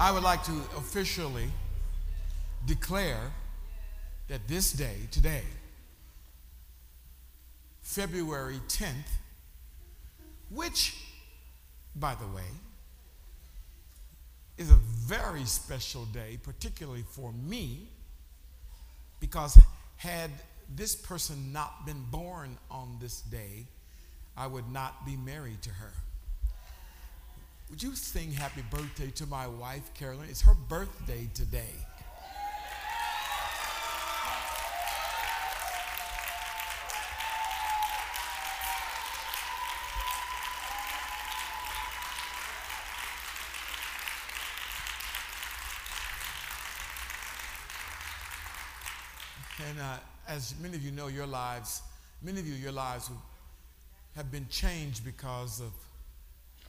I would like to officially declare that this day, today, February 10th, which, by the way, is a very special day, particularly for me, because had this person not been born on this day, I would not be married to her. Would you sing happy birthday to my wife, Carolyn? It's her birthday today. And uh, as many of you know, your lives, many of you, your lives have been changed because of,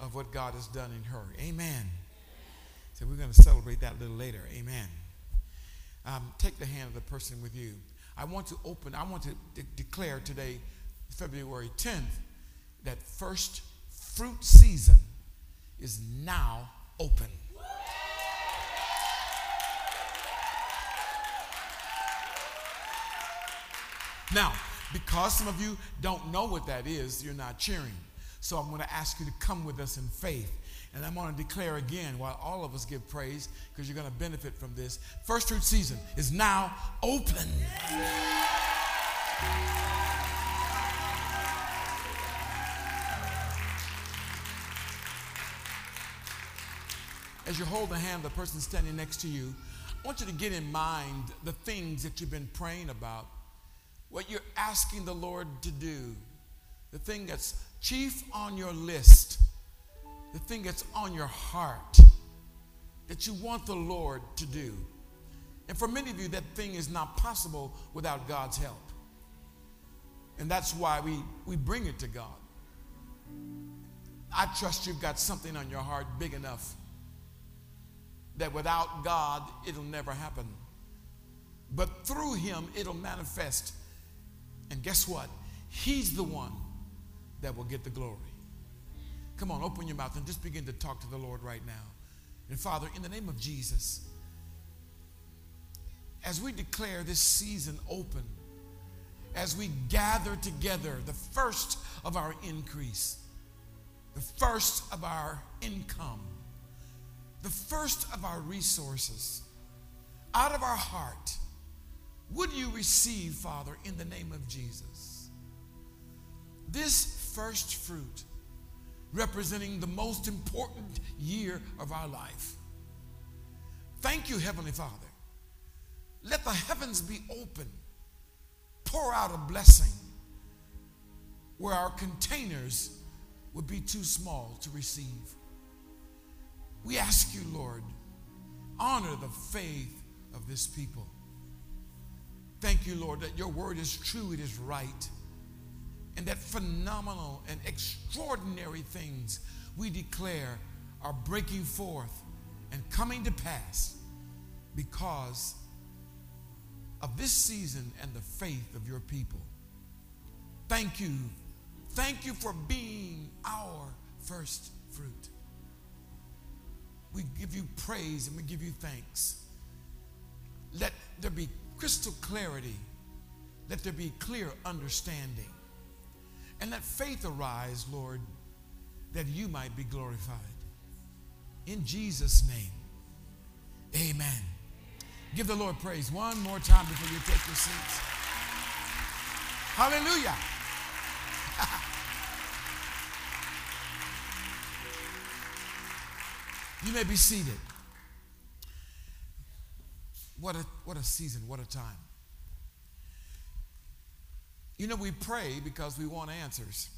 of what God has done in her. Amen. So we're going to celebrate that a little later. Amen. Um, take the hand of the person with you. I want to open, I want to de- declare today, February 10th, that first fruit season is now open. Now, because some of you don't know what that is, you're not cheering. So I'm going to ask you to come with us in faith. And I'm going to declare again while all of us give praise because you're going to benefit from this. First fruit season is now open. As you hold the hand of the person standing next to you, I want you to get in mind the things that you've been praying about what you're asking the Lord to do, the thing that's chief on your list, the thing that's on your heart that you want the Lord to do. And for many of you, that thing is not possible without God's help. And that's why we, we bring it to God. I trust you've got something on your heart big enough that without God, it'll never happen. But through Him, it'll manifest and guess what? He's the one that will get the glory. Come on, open your mouth and just begin to talk to the Lord right now. And Father, in the name of Jesus, as we declare this season open, as we gather together the first of our increase, the first of our income, the first of our resources, out of our heart, would you receive, Father, in the name of Jesus? This first fruit, representing the most important year of our life. Thank you, Heavenly Father. Let the heavens be open. Pour out a blessing where our containers would be too small to receive. We ask you, Lord, honor the faith of this people. Thank you, Lord, that your word is true, it is right, and that phenomenal and extraordinary things we declare are breaking forth and coming to pass because of this season and the faith of your people. Thank you. Thank you for being our first fruit. We give you praise and we give you thanks. Let there be crystal clarity. Let there be clear understanding. And let faith arise, Lord, that you might be glorified. In Jesus' name, amen. Give the Lord praise one more time before you take your seats. Hallelujah. you may be seated. What a, what a season, what a time. You know, we pray because we want answers.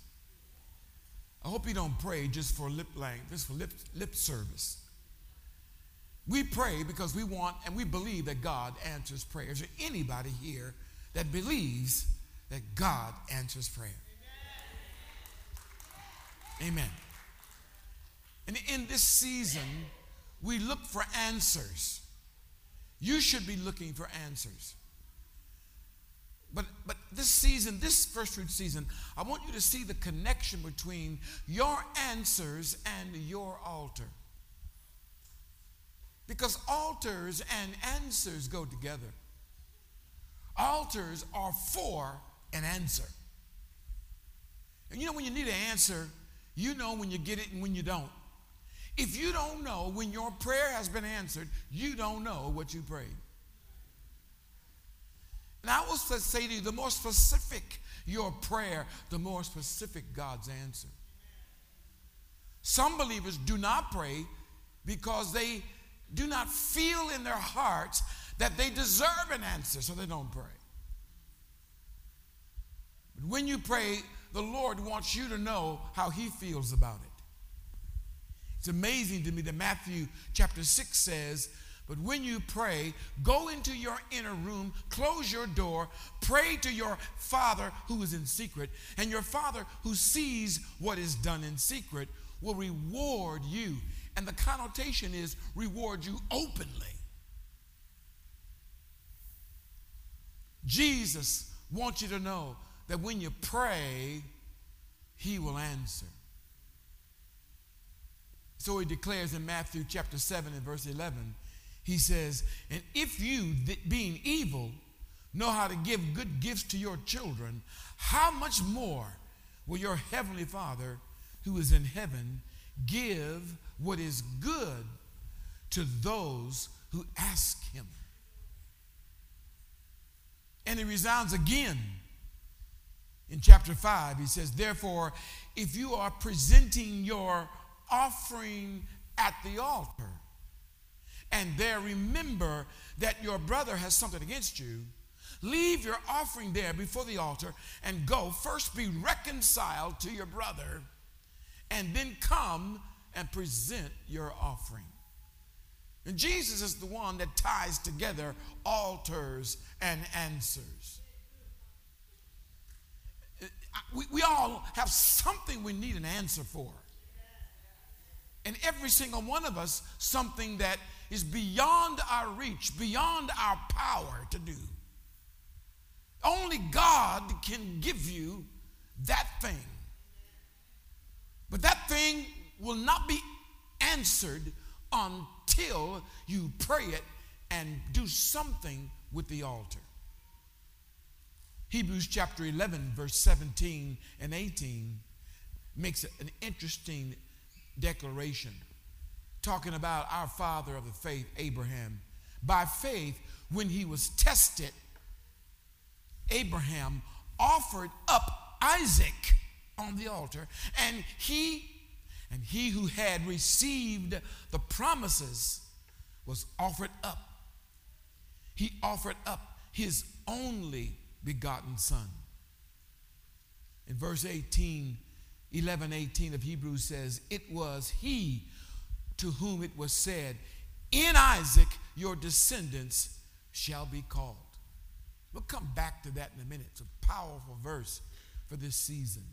I hope you don't pray just for lip language, just for lip, lip service. We pray because we want and we believe that God answers prayers. Is there anybody here that believes that God answers prayer? Amen. Amen. And in this season, we look for answers. You should be looking for answers. But, but this season, this first fruit season, I want you to see the connection between your answers and your altar. Because altars and answers go together. Altars are for an answer. And you know, when you need an answer, you know when you get it and when you don't. If you don't know when your prayer has been answered, you don't know what you prayed. And I will say to you, the more specific your prayer, the more specific God's answer. Some believers do not pray because they do not feel in their hearts that they deserve an answer, so they don't pray. But when you pray, the Lord wants you to know how He feels about it. It's amazing to me that Matthew chapter 6 says, But when you pray, go into your inner room, close your door, pray to your Father who is in secret, and your Father who sees what is done in secret will reward you. And the connotation is reward you openly. Jesus wants you to know that when you pray, He will answer. So he declares in Matthew chapter 7 and verse 11, he says, And if you, being evil, know how to give good gifts to your children, how much more will your heavenly Father who is in heaven give what is good to those who ask him? And it resounds again in chapter 5. He says, Therefore, if you are presenting your offering at the altar and there remember that your brother has something against you, leave your offering there before the altar and go. First be reconciled to your brother and then come and present your offering. And Jesus is the one that ties together altars and answers. We, we all have something we need an answer for and every single one of us something that is beyond our reach, beyond our power to do. Only God can give you that thing. But that thing will not be answered until you pray it and do something with the altar. Hebrews chapter 11, verse 17 and 18 makes an interesting declaration talking about our father of the faith, Abraham. By faith, when he was tested, Abraham offered up Isaac on the altar, and he and he who had received the promises was offered up. He offered up his only begotten son. In verse 18, 11 18 of Hebrews says, It was he to whom it was said, In Isaac your descendants shall be called. We'll come back to that in a minute. It's a powerful verse for this season.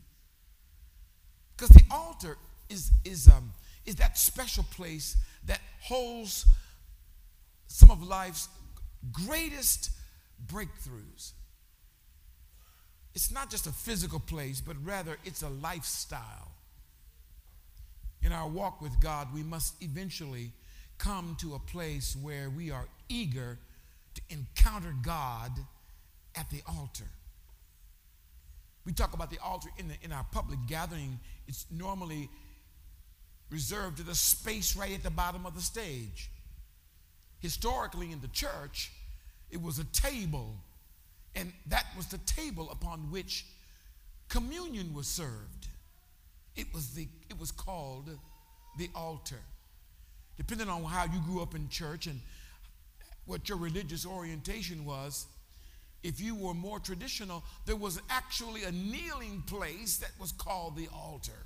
Because the altar is, is, um, is that special place that holds some of life's greatest breakthroughs. It's not just a physical place, but rather it's a lifestyle. In our walk with God, we must eventually come to a place where we are eager to encounter God at the altar. We talk about the altar in, the, in our public gathering, it's normally reserved to the space right at the bottom of the stage. Historically, in the church, it was a table and that was the table upon which communion was served. It was, the, it was called the altar. Depending on how you grew up in church and what your religious orientation was, if you were more traditional, there was actually a kneeling place that was called the altar.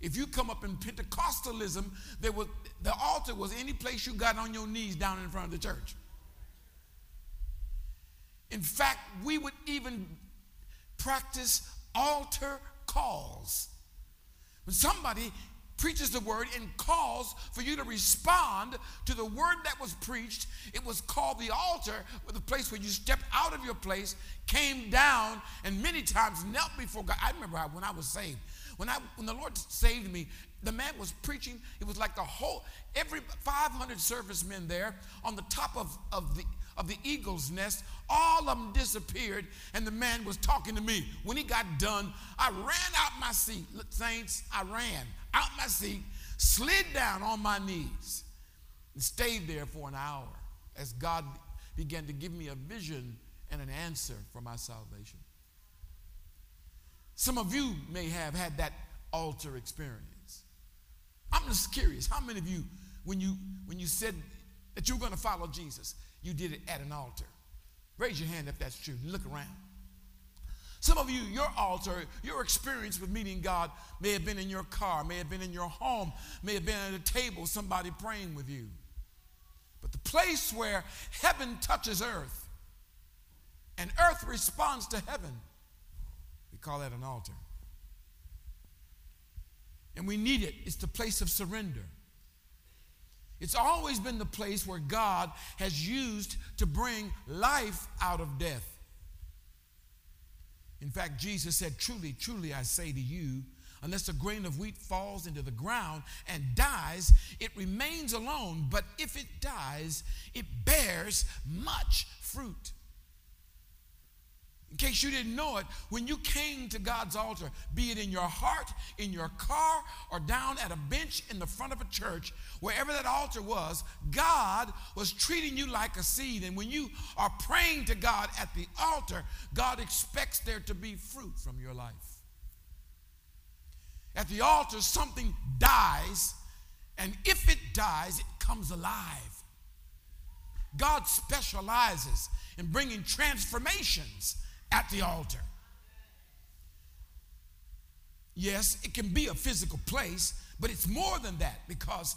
If you come up in Pentecostalism, there was, the altar was any place you got on your knees down in front of the church. In fact, we would even practice altar calls. When somebody preaches the word and calls for you to respond to the word that was preached, it was called the altar, the place where you stepped out of your place, came down, and many times knelt before God. I remember when I was saved. When, I, when the Lord saved me, the man was preaching. It was like the whole, every 500 servicemen there on the top of, of, the, of the eagle's nest, all of them disappeared, and the man was talking to me. When he got done, I ran out my seat. Saints, I ran out my seat, slid down on my knees, and stayed there for an hour as God began to give me a vision and an answer for my salvation. Some of you may have had that altar experience. I'm just curious, how many of you, when you when you said that you were going to follow Jesus, you did it at an altar? Raise your hand if that's true. Look around. Some of you, your altar, your experience with meeting God may have been in your car, may have been in your home, may have been at a table, somebody praying with you. But the place where heaven touches earth and earth responds to heaven, we call that an altar and we need it. It's the place of surrender. It's always been the place where God has used to bring life out of death. In fact, Jesus said, Truly, truly, I say to you, unless a grain of wheat falls into the ground and dies, it remains alone. But if it dies, it bears much fruit. In case you didn't know it, when you came to God's altar, be it in your heart, in your car, or down at a bench in the front of a church, wherever that altar was, God was treating you like a seed. And when you are praying to God at the altar, God expects there to be fruit from your life. At the altar, something dies, and if it dies, it comes alive. God specializes in bringing transformations at the altar. Yes, it can be a physical place, but it's more than that because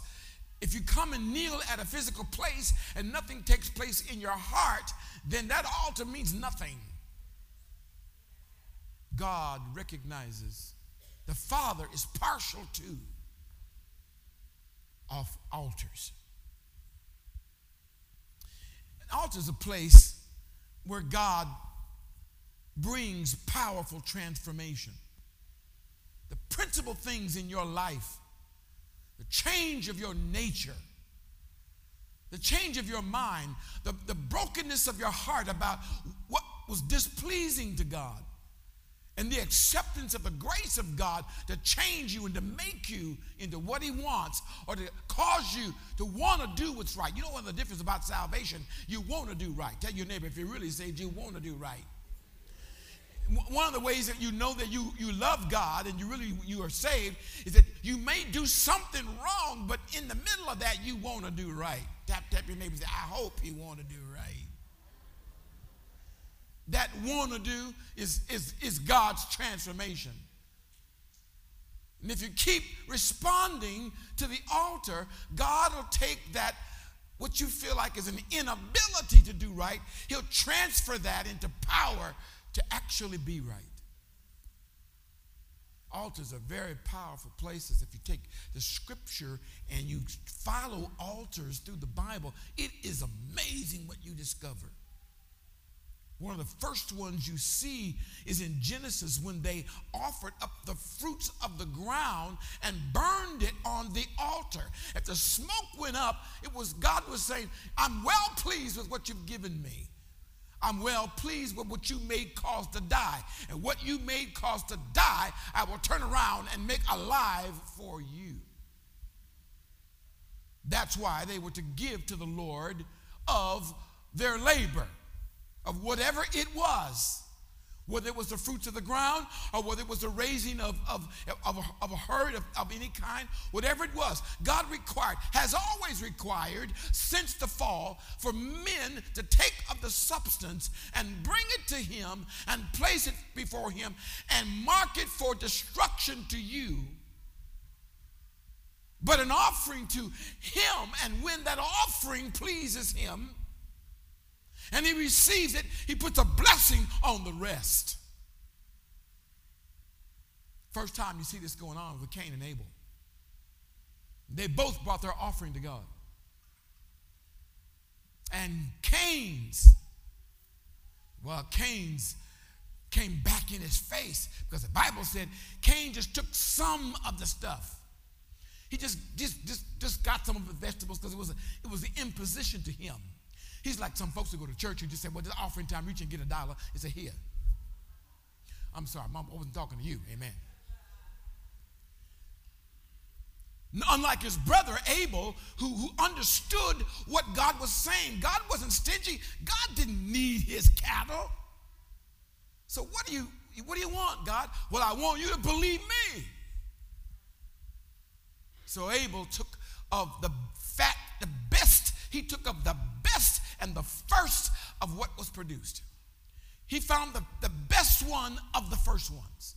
if you come and kneel at a physical place and nothing takes place in your heart, then that altar means nothing. God recognizes the Father is partial to of altars. An altar is a place where God brings powerful transformation. The principal things in your life, the change of your nature, the change of your mind, the, the brokenness of your heart about what was displeasing to God, and the acceptance of the grace of God to change you and to make you into what He wants or to cause you to want to do what's right. You know of the difference about salvation? You want to do right. Tell your neighbor if you're really saved, you want to do right one of the ways that you know that you, you love God and you really you are saved is that you may do something wrong, but in the middle of that you want to do right. Tap tap your neighbor say, I hope you want to do right. That want to do is, is, is God's transformation. And if you keep responding to the altar, God will take that what you feel like is an inability to do right, He'll transfer that into power to actually be right. Altars are very powerful places. If you take the scripture and you follow altars through the Bible, it is amazing what you discover. One of the first ones you see is in Genesis when they offered up the fruits of the ground and burned it on the altar. If the smoke went up, it was God was saying, I'm well pleased with what you've given me. I'm well pleased with what you made cause to die. And what you made cause to die, I will turn around and make alive for you. That's why they were to give to the Lord of their labor, of whatever it was whether it was the fruits of the ground or whether it was the raising of, of, of, a, of a herd of, of any kind, whatever it was, God required, has always required since the fall for men to take of the substance and bring it to Him and place it before Him and mark it for destruction to you. But an offering to Him, and when that offering pleases Him, and he receives it, he puts a blessing on the rest. First time you see this going on with Cain and Abel. They both brought their offering to God. And Cain's, well, Cain's came back in his face because the Bible said Cain just took some of the stuff. He just just just, just got some of the vegetables because it was a, it was the imposition to him. He's like some folks who go to church who just say, "Well, it's offering time. Reach and get a dollar." It's a here. I'm sorry, Mom. I wasn't talking to you. Amen. Unlike his brother Abel, who, who understood what God was saying. God wasn't stingy. God didn't need his cattle. So what do you what do you want, God? Well, I want you to believe me. So Abel took of the fat, the best, he took of the best and the first of what was produced. He found the, the best one of the first ones.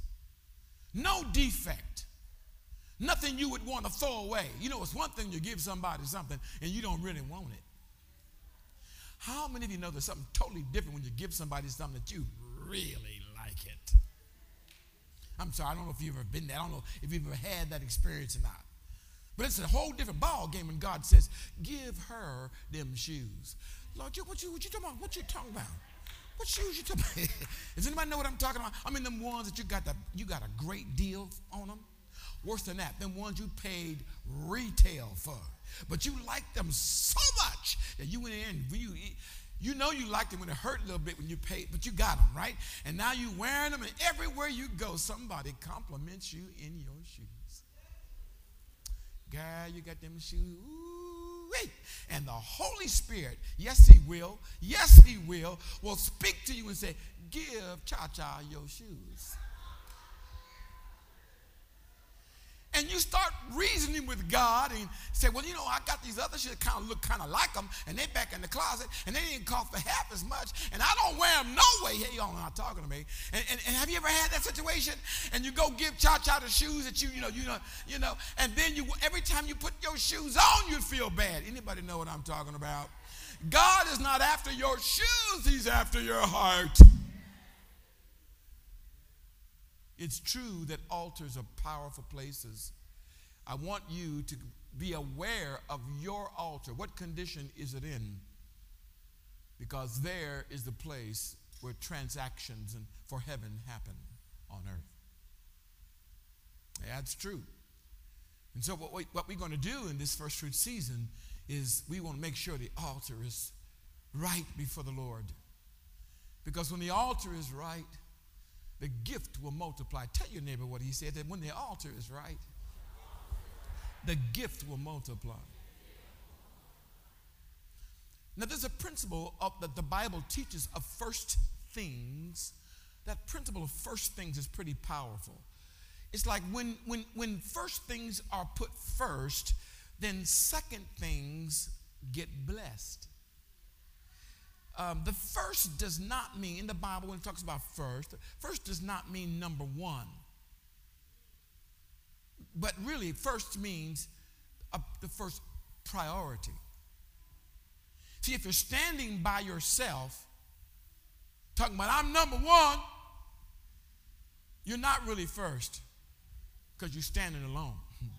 No defect. Nothing you would want to throw away. You know, it's one thing you give somebody something and you don't really want it. How many of you know there's something totally different when you give somebody something that you really like it? I'm sorry, I don't know if you've ever been there. I don't know if you've ever had that experience or not. But it's a whole different ball game when God says, give her them shoes. Lord, what you, what you talking about? What you talking about? What shoes you talking about? Does anybody know what I'm talking about? I mean, them ones that you got the, you got a great deal on them. Worse than that, them ones you paid retail for. But you liked them so much that you went in you, you know you liked them when it hurt a little bit when you paid, but you got them, right? And now you wearing them, and everywhere you go, somebody compliments you in your shoes. God, you got them shoes. Ooh. And the Holy Spirit, yes, He will, yes, He will, will speak to you and say, Give Cha Cha your shoes. And you start reasoning with God and say, well, you know, I got these other shoes that kind of look kind of like them, and they're back in the closet, and they didn't cost for half as much, and I don't wear them no way. Hey, y'all not talking to me. And, and, and, have you ever had that situation? And you go give Cha Cha the shoes that you, you know, you know, you know, and then you every time you put your shoes on, you feel bad. Anybody know what I'm talking about? God is not after your shoes, He's after your heart. It's true that altars are powerful places. I want you to be aware of your altar. What condition is it in? Because there is the place where transactions and for heaven happen on earth. That's true. And so, what, we, what we're going to do in this first fruit season is we want to make sure the altar is right before the Lord. Because when the altar is right, the gift will multiply. Tell your neighbor what he said that when the altar is right, the gift will multiply. Now, there's a principle of, that the Bible teaches of first things. That principle of first things is pretty powerful. It's like when, when, when first things are put first, then second things get blessed. Um, the first does not mean, in the Bible, when it talks about first, first does not mean number one. But really, first means a, the first priority. See, if you're standing by yourself, talking about, I'm number one, you're not really first because you're standing alone.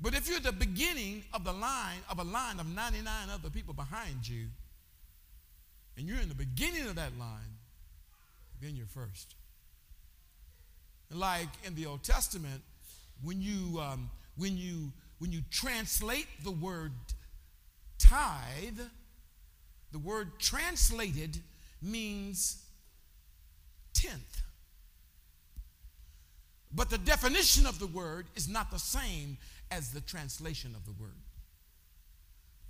but if you're the beginning of the line, of a line of 99 other people behind you, and you're in the beginning of that line, then you're first. Like in the Old Testament, when you um, when you when you translate the word tithe, the word translated means tenth. But the definition of the word is not the same as the translation of the word.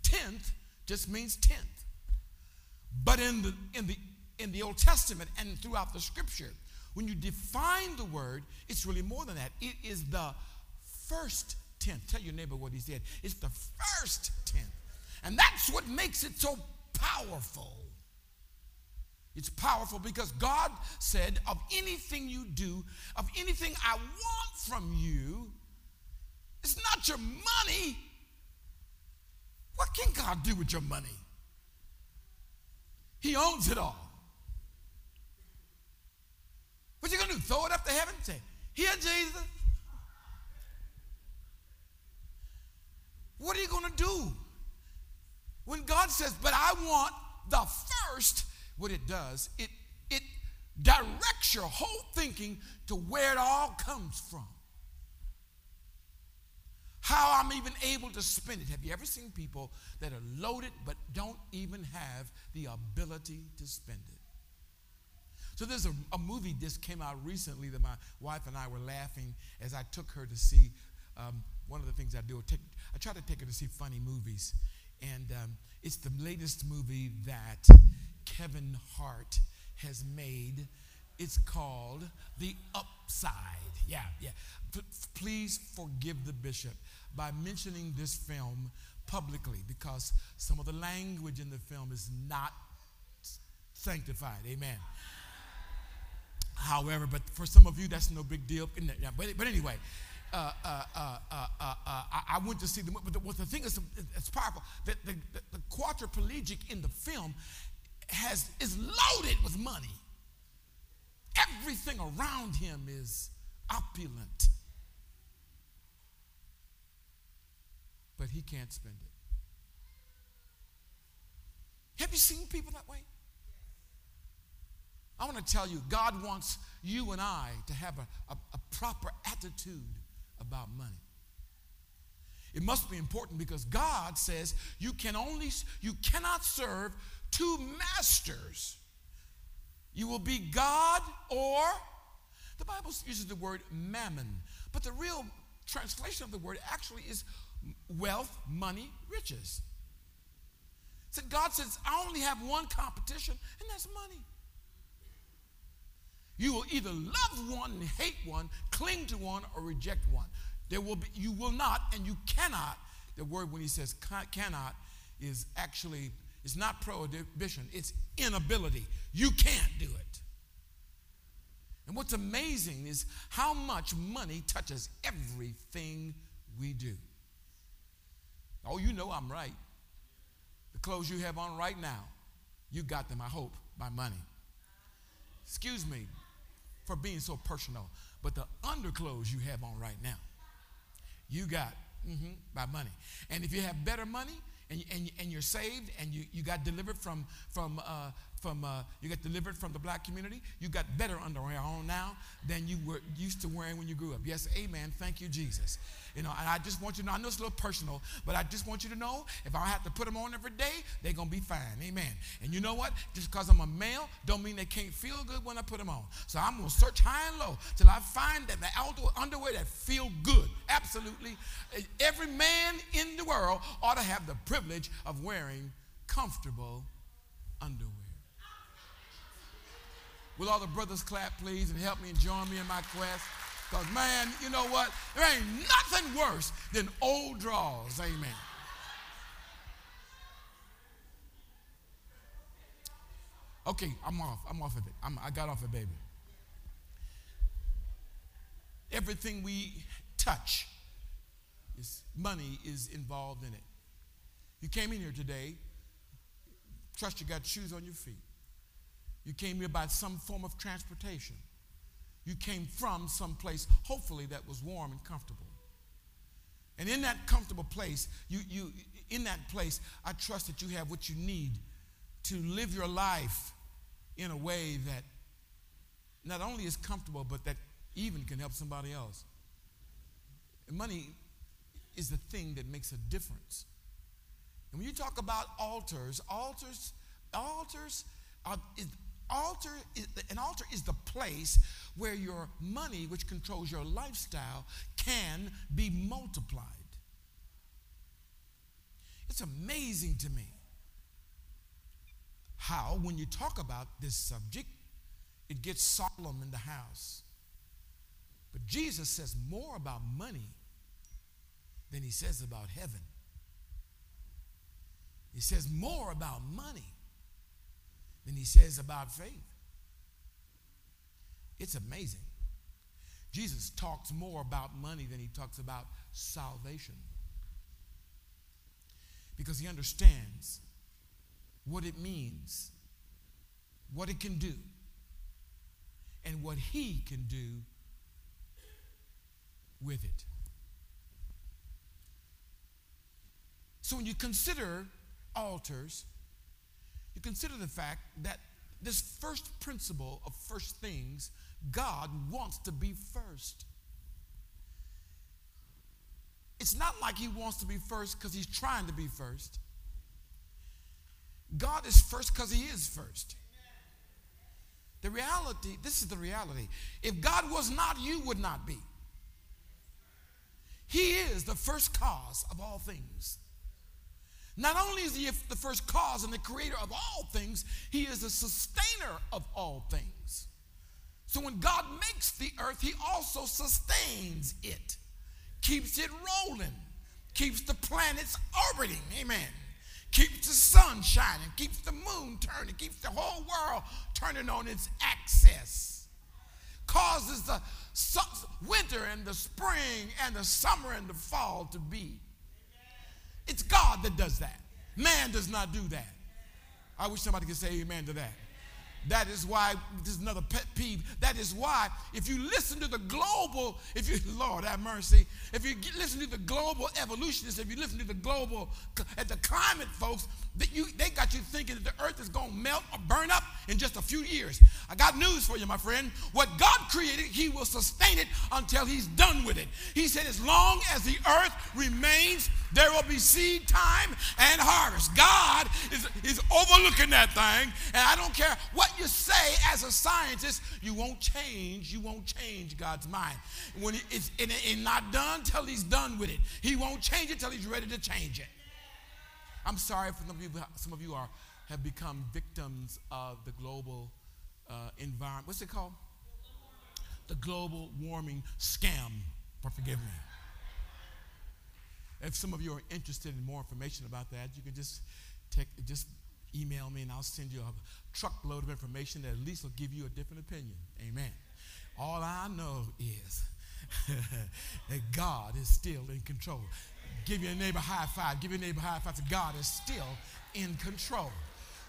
Tenth just means tenth. But in the, in the, in the Old Testament and throughout the scripture, when you define the word, it's really more than that. It is the first tenth. Tell your neighbor what he said. It's the first tenth. And that's what makes it so powerful. It's powerful because God said, of anything you do, of anything I want from you, it's not your money. What can God do with your money? He owns it all. What you gonna heaven? Say, here, Jesus. What are you gonna do? When God says, but I want the first, what it does, it it directs your whole thinking to where it all comes from. how I'm even able to spend it. Have you ever seen people that are loaded but don't even have the ability to spend it? So there's a, a movie just came out recently that my wife and I were laughing as I took her to see. Um, one of the things I do, take, I try to take her to see funny movies. And um, it's the latest movie that Kevin Hart has made. It's called The Upside. Yeah, yeah. P- please forgive the bishop by mentioning this film publicly because some of the language in the film is not sanctified. Amen. However, but for some of you, that's no big deal. But, but anyway, uh, uh, uh, I went to see the. But the, the thing is, it's powerful. The, the, the quadriplegic in the film has, is loaded with money. Everything around him is opulent. But he can't spend it. Have you seen people that way? I want to tell you, God wants you and I to have a, a, a, proper attitude about money. It must be important because God says you can only you cannot serve two masters. You will be God or the Bible uses the word mammon, but the real translation of the word actually is wealth, money, riches. So God says, I only have one competition, and that's money. You will either love one and hate one, cling to one, or reject one. There will be, you will not, and you cannot. The word when he says cannot is actually, it's not prohibition, it's inability. You can't do it. And what's amazing is how much money touches everything we do. Oh, you know I'm right. The clothes you have on right now, you got them, I hope, by money. Excuse me, for being so personal. But the underclothes you have on right now, you got mm-hmm, by money. And if you have better money and, and, and you're saved and you, you got delivered from, from uh, from uh, you get delivered from the black community. You got better underwear on now than you were used to wearing when you grew up. Yes, amen. Thank you, Jesus. You know, and I just want you to know, I know it's a little personal, but I just want you to know if I have to put them on every day, they're going to be fine. Amen. And you know what? Just because I'm a male don't mean they can't feel good when I put them on. So I'm going to search high and low till I find that the underwear that feel good. Absolutely. Every man in the world ought to have the privilege of wearing comfortable underwear. Will all the brothers clap, please, and help me and join me in my quest? Because, man, you know what? There ain't nothing worse than old draws. Amen. Okay, I'm off. I'm off of it. I'm, I got off it, baby. Everything we touch, is money is involved in it. You came in here today, trust you got shoes on your feet. You came here by some form of transportation. You came from some place, hopefully, that was warm and comfortable. And in that comfortable place, you, you, in that place, I trust that you have what you need to live your life in a way that not only is comfortable, but that even can help somebody else. Money is the thing that makes a difference. And when you talk about altars, altars, altars are, altar is, an altar is the place where your money which controls your lifestyle can be multiplied. It's amazing to me how when you talk about this subject it gets solemn in the house. But jesus says more about money than he says about heaven. He says more about money than he says about faith. It's amazing. Jesus talks more about money than he talks about salvation because he understands what it means, what it can do, and what he can do with it. So when you consider altars, you consider the fact that this first principle of first things, God wants to be first. it's not like he wants to be first because he's trying to be first. God is first because he is first. The reality, this is the reality. If God was not, you would not be. He is the first cause of all things. Not only is he the first cause and the creator of all things, he is the sustainer of all things. So when God makes the earth, he also sustains it, keeps it rolling, keeps the planets orbiting. Amen. Keeps the sun shining, keeps the moon turning, keeps the whole world turning on its axis. Causes the winter and the spring and the summer and the fall to be. It's God that does that. Man does not do that. I wish somebody could say amen to that. That is why, this is another pet peeve. That is why, if you listen to the global, if you, Lord have mercy, if you listen to the global evolutionists, if you listen to the global, at the climate folks, you, they got you thinking that the earth is going to melt or burn up in just a few years. I got news for you, my friend. What God created, He will sustain it until He's done with it. He said, as long as the earth remains, there will be seed time and harvest. God is, is overlooking that thing, and I don't care what you say as a scientist, you won't change. You won't change God's mind. When it's, it's not done till He's done with it, He won't change it till He's ready to change it. I'm sorry for some of you, some of you are, have become victims of the global uh, environment. What's it called? The global warming scam. Forgive me. If some of you are interested in more information about that, you can just take, just email me and I'll send you a truckload of information that at least will give you a different opinion. Amen. All I know is that God is still in control. Give your neighbor high five. Give your neighbor high five. God is still in control.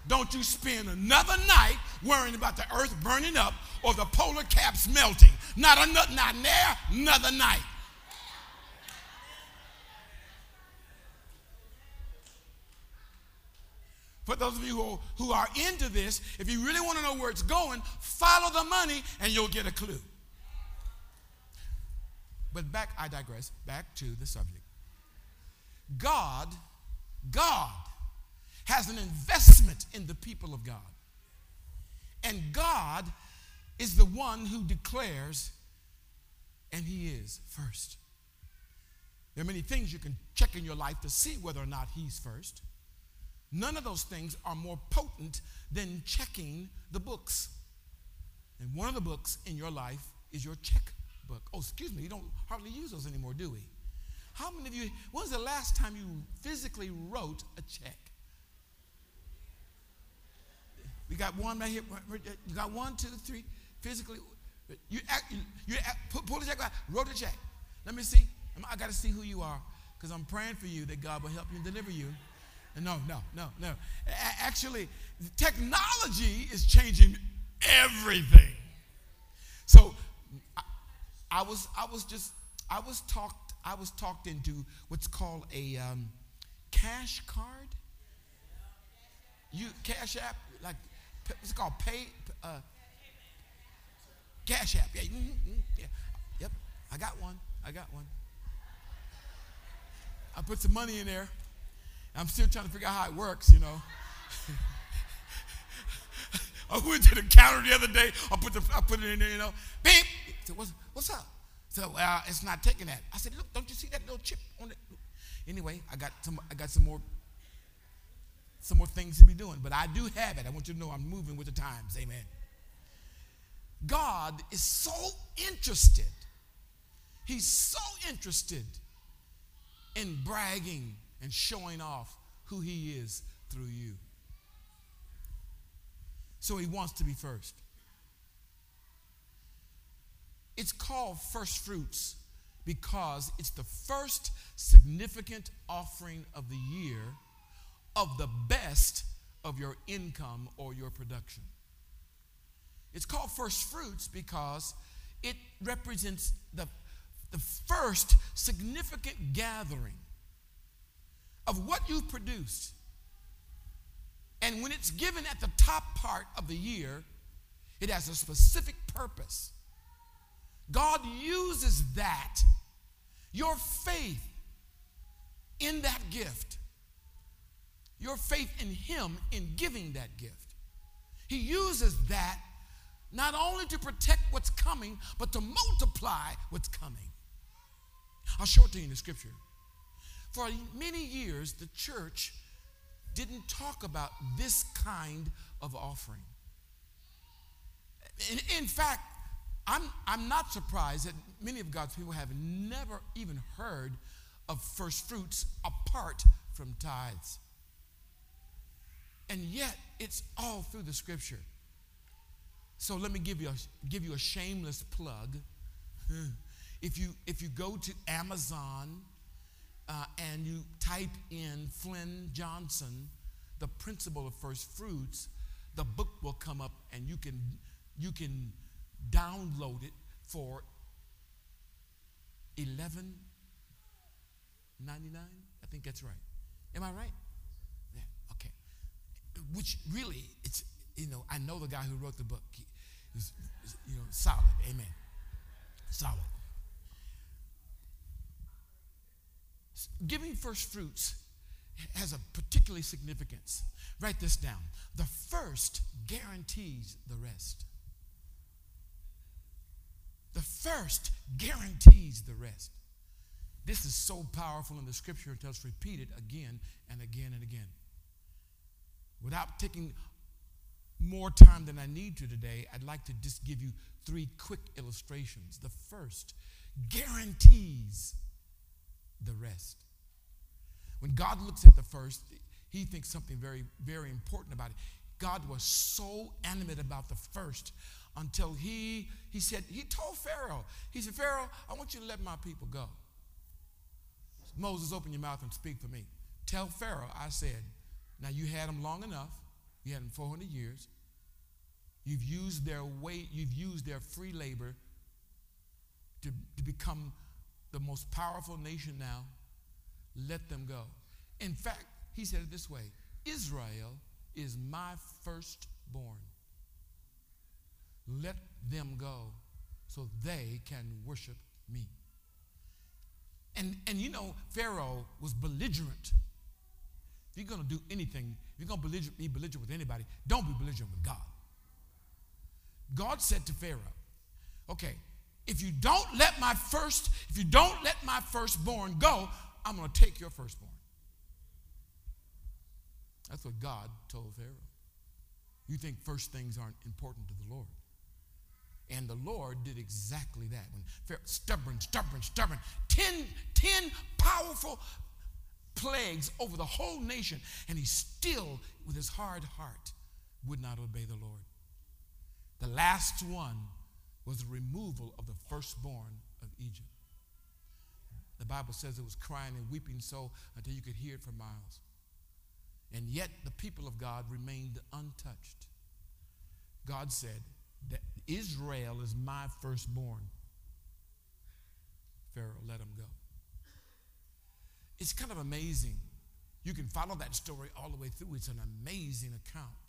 Don't you spend another night worrying about the earth burning up or the polar caps melting. Not another, not there, another night. For those of you who, who are into this, if you really want to know where it's going, follow the money and you'll get a clue. But back, I digress, back to the subject. God, God has an investment in the people of God. And God is the one who declares, and He is first. There are many things you can check in your life to see whether or not He's first. None of those things are more potent than checking the books. And one of the books in your life is your checkbook. Oh, excuse me, you don't hardly use those anymore, do we? How many of you, when was the last time you physically wrote a check? We got one right here. You got one, two, three. Physically, you, act, you, act, pull the check out, wrote a check. Let me see. I got to see who you are because I'm praying for you that God will help you and deliver you. No, no, no, no. Actually, technology is changing everything. So I, I was, I was just, I was talked, I was talked into what's called a um, cash card. You cash app, like it's called pay. Uh, cash app, yeah, mm-hmm, mm-hmm, yeah, yep. I got one. I got one. I put some money in there. I'm still trying to figure out how it works, you know. I went to the counter the other day. I put the I put it in there, you know. What's, what's up? So well, uh, it's not taking that. I said, look, don't you see that little chip on it? Anyway, I got some I got some more some more things to be doing, but I do have it. I want you to know I'm moving with the times. Amen. God is so interested. He's so interested in bragging and showing off who He is through you. So He wants to be first. It's called first fruits because it's the first significant offering of the year of the best of your income or your production. It's called first fruits because it represents the, the first significant gathering of what you've produced. And when it's given at the top part of the year, it has a specific purpose. God uses that, your faith, in that gift, your faith in Him in giving that gift. He uses that not only to protect what's coming, but to multiply what's coming. I'll show it to you in the scripture. For many years, the church didn't talk about this kind of offering. In, in fact, I'm, I'm not surprised that many of God's people have never even heard of first fruits apart from tithes. And yet, it's all through the scripture. So let me give you a, give you a shameless plug. If you, if you go to Amazon uh, and you type in Flynn Johnson, the principle of first fruits, the book will come up and you can, you can download it for 11 99 i think that's right. Am i right? Yeah okay. Which really it's you know i know the guy who wrote the book. He, you know solid. Amen. Solid. Giving first fruits has a particularly significance. Write this down. The first guarantees the rest the first guarantees the rest. This is so powerful in the scripture until it's repeated again and again and again. Without taking more time than I need to today, I'd like to just give you three quick illustrations. The first guarantees the rest. When God looks at the first, he thinks something very, very important about it. God was so animate about the first until he he said he told Pharaoh. He said, Pharaoh, I want you to let my people go. Moses, open your mouth and speak for me. Tell Pharaoh, I said, now you had them long enough. You had them 400 years. You've used their weight, you've used their free labor to, to become the most powerful nation now. Let them go. In fact, he said it this way Israel is my firstborn. Let them go so they can worship me. And, and you know, Pharaoh was belligerent. If you're going to do anything, if you're going to belliger- be belligerent with anybody, don't be belligerent with God. God said to Pharaoh, okay, if you don't let my first, if you don't let my firstborn go, I'm going to take your firstborn. That's what God told Pharaoh. You think first things aren't important to the Lord. And the Lord did exactly that. When Pharaoh, stubborn, stubborn, stubborn, ten, ten powerful plagues over the whole nation, and he still, with his hard heart, would not obey the Lord. The last one was the removal of the firstborn of Egypt. The Bible says it was crying and weeping so until you could hear it for miles. And yet the people of God remained untouched. God said, that Israel is my firstborn. Pharaoh let him go. It's kind of amazing. You can follow that story all the way through. It's an amazing account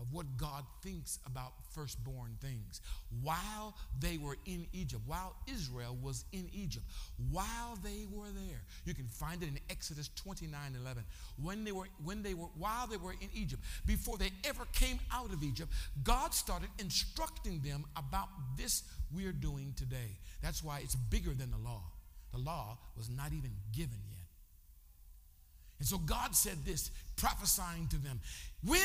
of what God thinks about firstborn things. While they were in Egypt, while Israel was in Egypt, while they were there. You can find it in Exodus 29 11. When they were, when they were, while they were in Egypt, before they ever came out of Egypt, God started instructing them about this we're doing today. That's why it's bigger than the law. The law was not even given yet. And so God said this, prophesying to them when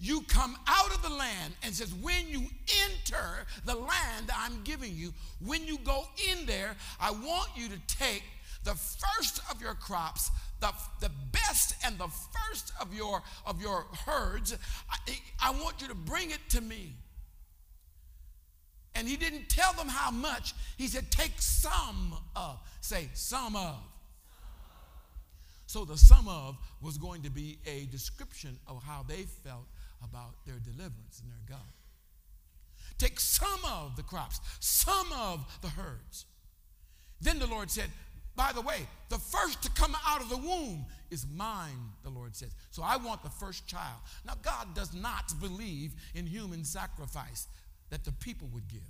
you come out of the land and says when you enter the land i'm giving you when you go in there i want you to take the first of your crops the, the best and the first of your of your herds. I, I want you to bring it to me. And he didn't tell them how much. He said take some of say some of. So the sum of was going to be a description of how they felt about their deliverance and their God. Take some of the crops, some of the herds. Then the Lord said, by the way, the first to come out of the womb is mine, the Lord says. So I want the first child. Now, God does not believe in human sacrifice that the people would give.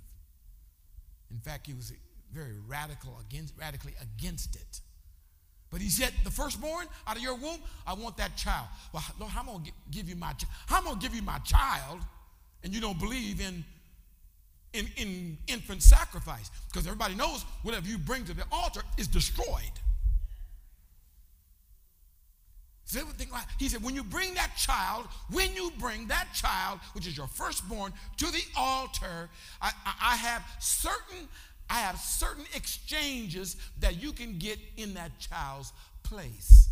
In fact, he was very radical against, radically against it. But he said, the firstborn out of your womb, I want that child. Well, Lord, I'm going to give you my child. I'm going to give you my child, and you don't believe in, in, in infant sacrifice. Because everybody knows whatever you bring to the altar is destroyed. He said, when you bring that child, when you bring that child, which is your firstborn, to the altar, I, I, I have certain I have certain exchanges that you can get in that child's place.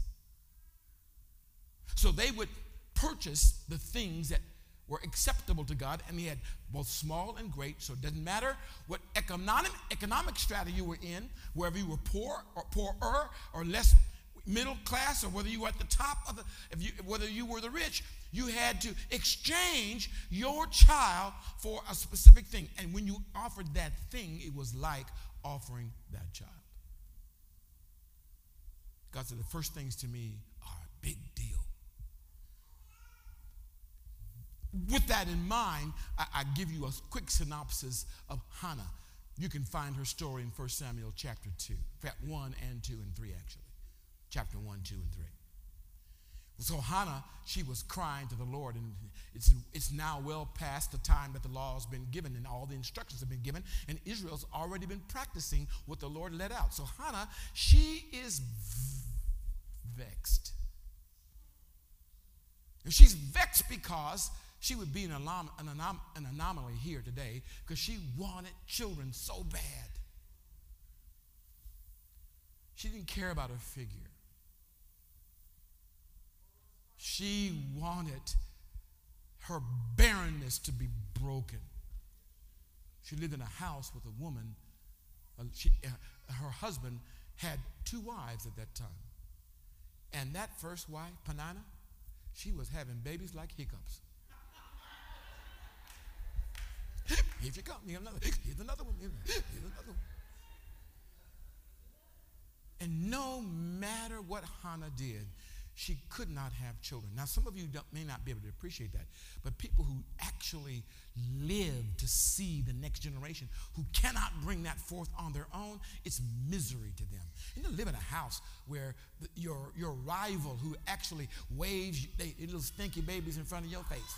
So they would purchase the things that were acceptable to God, and he had both small and great. So it doesn't matter what economic economic strata you were in, whether you were poor or poorer or less middle class, or whether you were at the top of the, if you, whether you were the rich, you had to exchange your child for a specific thing. And when you offered that thing, it was like offering that child. God said, the first things to me are a big deal. With that in mind, I, I give you a quick synopsis of Hannah. You can find her story in 1 Samuel chapter 2, 1 and 2 and 3, actually. Chapter 1, 2, and 3. So Hannah, she was crying to the Lord, and it's, it's now well past the time that the law has been given and all the instructions have been given, and Israel's already been practicing what the Lord let out. So Hannah, she is vexed. And she's vexed because she would be an, anom- an, anom- an anomaly here today because she wanted children so bad. She didn't care about her figure. She wanted her barrenness to be broken. She lived in a house with a woman. Uh, she, uh, her husband had two wives at that time. And that first wife, Peninnah, she was having babies like hiccups. Here you come. Here's another, here's another one. Here's another one. And no matter what Hannah did, she could not have children. Now, some of you may not be able to appreciate that, but people who actually live to see the next generation, who cannot bring that forth on their own, it's misery to them. You know, live in a house where the, your, your rival who actually waves they, little stinky babies in front of your face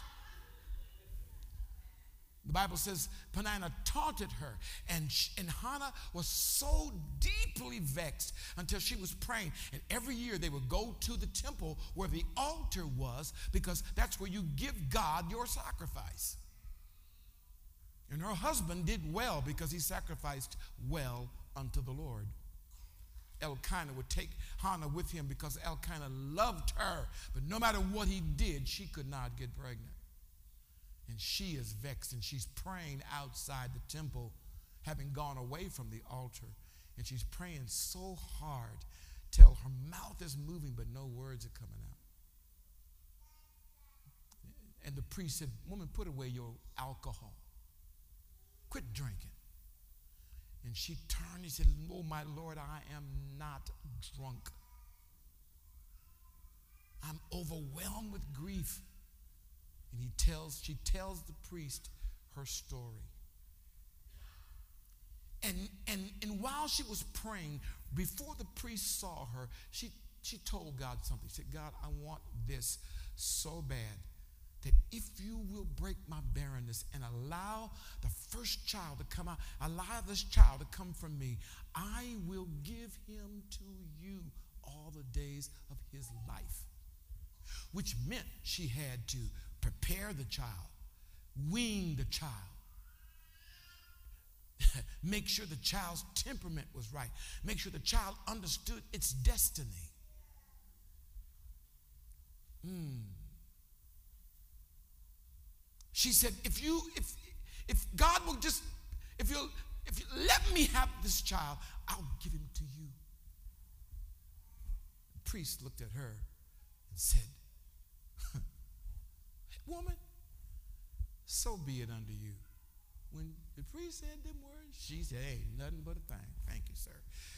the Bible says Peninnah taunted her, and, she, and Hannah was so deeply vexed until she was praying. And every year they would go to the temple where the altar was because that's where you give God your sacrifice. And her husband did well because he sacrificed well unto the Lord. Elkanah would take Hannah with him because Elkanah loved her. But no matter what he did, she could not get pregnant. And she is vexed and she's praying outside the temple, having gone away from the altar. And she's praying so hard till her mouth is moving, but no words are coming out. And the priest said, Woman, put away your alcohol. Quit drinking. And she turned and said, Oh, my Lord, I am not drunk. I'm overwhelmed with grief. And he tells, she tells the priest her story. And, and, and while she was praying, before the priest saw her, she, she told God something. She said, God, I want this so bad that if you will break my barrenness and allow the first child to come out, allow this child to come from me, I will give him to you all the days of his life. Which meant she had to prepare the child, wean the child, make sure the child's temperament was right, make sure the child understood its destiny. Mm. She said, if you, if, if God will just, if you'll, if you let me have this child, I'll give him to you. The priest looked at her and said, Woman, so be it unto you. When the priest said them words, she said, Hey, nothing but a thing. Thank you, sir.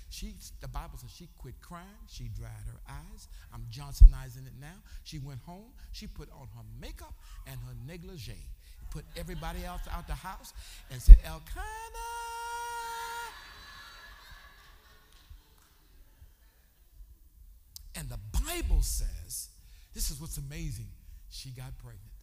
She, the Bible says she quit crying. She dried her eyes. I'm Johnsonizing it now. She went home. She put on her makeup and her negligee. Put everybody else out the house and said, Elkanah. And the Bible says, this is what's amazing. She got pregnant.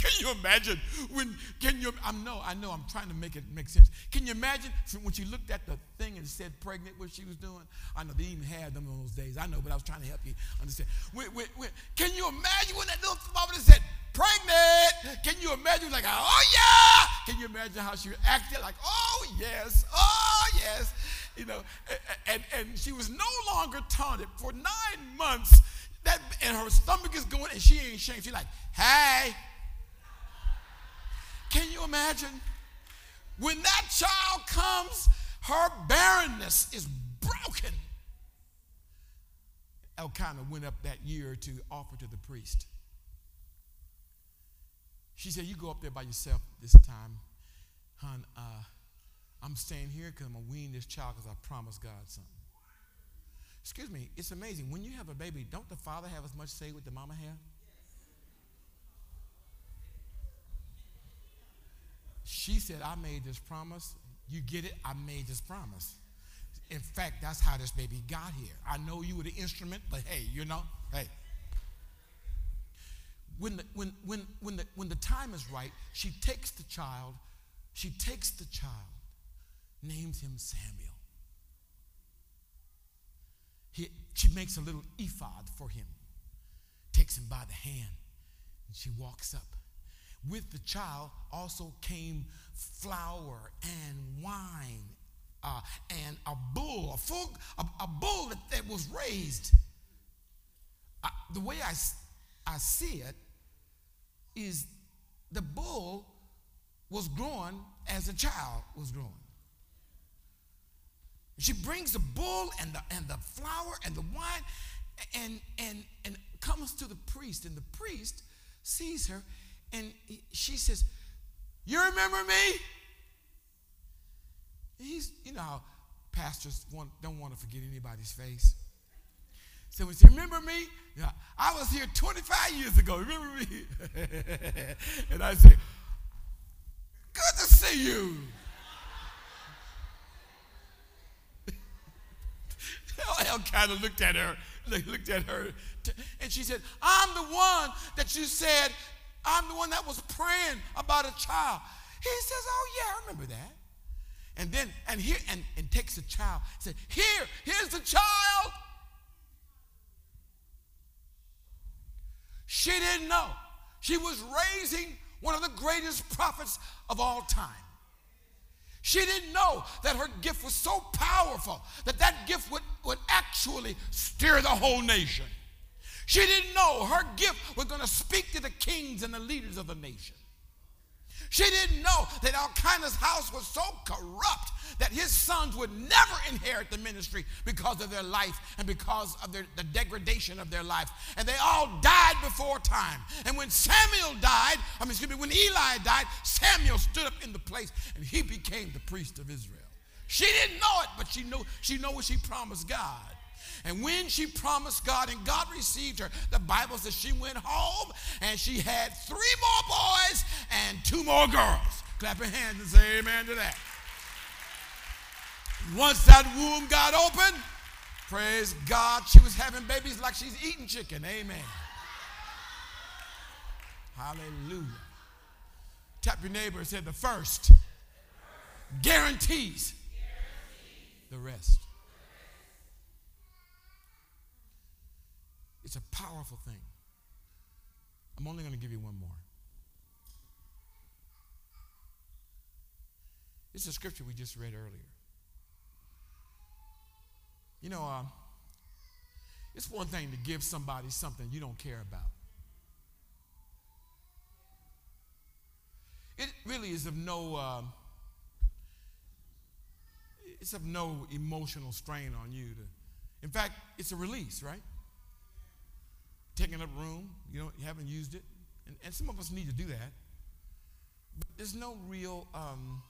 Can you imagine when, can you, I know, I know, I'm trying to make it make sense. Can you imagine when she looked at the thing and said pregnant, what she was doing? I know they even had them in those days. I know, but I was trying to help you understand. When, when, when, can you imagine when that little woman said pregnant? Can you imagine like, oh yeah? Can you imagine how she acted like, oh yes, oh yes? You know, and, and she was no longer taunted for nine months. That, and her stomach is going, and she ain't ashamed. She's like, hey, can you imagine? When that child comes, her barrenness is broken. Elkanah went up that year to offer to the priest. She said, You go up there by yourself this time. Hon, uh, I'm staying here because I'm going to wean this child because I promised God something. Excuse me, it's amazing. When you have a baby, don't the father have as much say with the mama have? She said, I made this promise. You get it? I made this promise. In fact, that's how this baby got here. I know you were the instrument, but hey, you know, hey. When the, when, when, when, the, when the time is right, she takes the child, she takes the child, names him Samuel. He, she makes a little ephod for him, takes him by the hand, and she walks up with the child also came flour and wine uh, and a bull, a full, a, a bull that, that, was raised. Uh, the way I, I see it is the bull was growing as a child was growing. She brings the bull and the, and the flour and the wine and, and, and comes to the priest, and the priest sees her and she says, You remember me? He's, you know how pastors want, don't want to forget anybody's face. So we say, Remember me? Yeah, I was here 25 years ago. Remember me? and I said, Good to see you. El kind of looked at her, looked at her, and she said, I'm the one that you said I'm the one that was praying about a child. He says, Oh, yeah, I remember that. And then, and here, and, and takes the child, said, Here, here's the child. She didn't know. She was raising one of the greatest prophets of all time. She didn't know that her gift was so powerful that that gift would, would actually steer the whole nation. She didn't know her gift was going to speak to the kings and the leaders of the nation. She didn't know that Elkanah's house was so corrupt that his sons would never inherit the ministry because of their life and because of their, the degradation of their life. And they all died before time. And when Samuel died, I mean, excuse me, when Eli died, Samuel stood up in the place and he became the priest of Israel. She didn't know it, but she knew she knew what she promised God. And when she promised God and God received her, the Bible says she went home and she had three more boys and two more girls. Clap your hands and say amen to that. Once that womb got open, praise God, she was having babies like she's eating chicken. Amen. Hallelujah. Tap your neighbor and say, the first guarantees the rest. It's a powerful thing. I'm only going to give you one more. It's a scripture we just read earlier. You know, uh, it's one thing to give somebody something you don't care about. It really is of no, uh, it's of no emotional strain on you. To, in fact, it's a release, right? Taking up room. You know, you haven't used it. And, and some of us need to do that. But there's no real, um,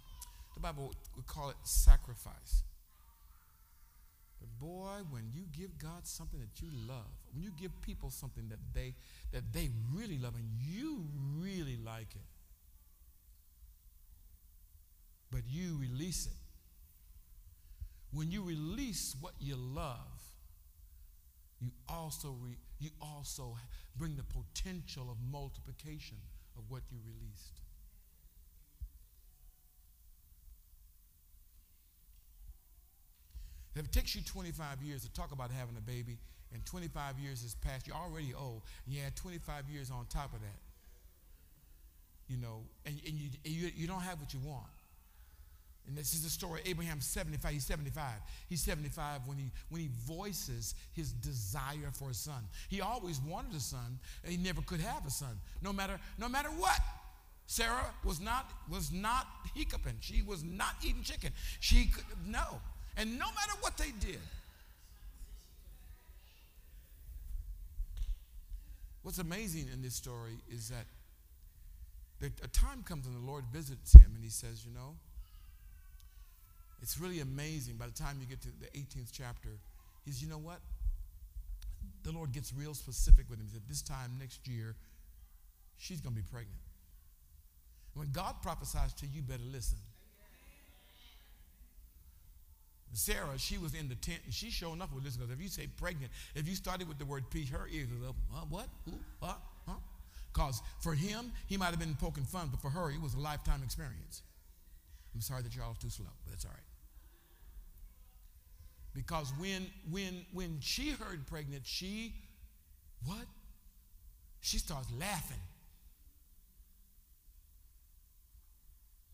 the Bible would call it sacrifice. But boy, when you give God something that you love, when you give people something that they that they really love and you really like it, but you release it. When you release what you love, you also re, you also bring the potential of multiplication of what you released. If it takes you 25 years to talk about having a baby, and 25 years has passed, you're already old, you had 25 years on top of that. You know, and, and you, you, you don't have what you want. And this is the story. Abraham 75, he's 75. He's 75 when he when he voices his desire for a son. He always wanted a son, and he never could have a son, no matter no matter what. Sarah was not was not hiccuping. She was not eating chicken. She could no. And no matter what they did. What's amazing in this story is that a time comes when the Lord visits him and he says, You know, it's really amazing by the time you get to the 18th chapter. He says, You know what? The Lord gets real specific with him. He said, This time next year, she's going to be pregnant. When God prophesies to you, better listen. Sarah, she was in the tent and she showed up with this because if you say pregnant, if you started with the word peach, her ears was up. Huh, what? Who? Huh? Huh? Because for him, he might have been poking fun, but for her, it was a lifetime experience. I'm sorry that y'all are too slow, but that's all right. Because when when when she heard pregnant, she what? She starts laughing.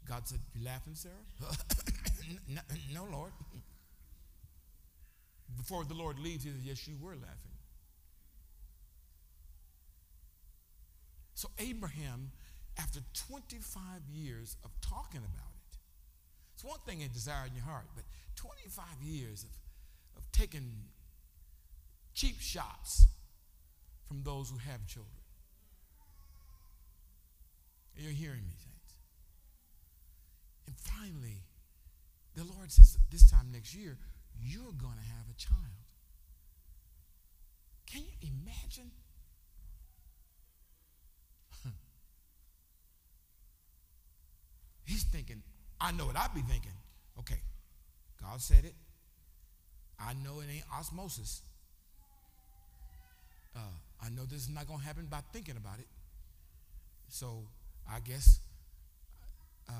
God said, You laughing, Sarah? no, no, Lord. Before the Lord leaves, he says, Yes, you were laughing. So, Abraham, after 25 years of talking about it, it's one thing a desire in your heart, but 25 years of, of taking cheap shots from those who have children. You're hearing me, saints. And finally, the Lord says, this time next year, you're going to have a child. Can you imagine? He's thinking, I know what I'd be thinking. Okay, God said it. I know it ain't osmosis. Uh, I know this is not going to happen by thinking about it. So I guess, uh,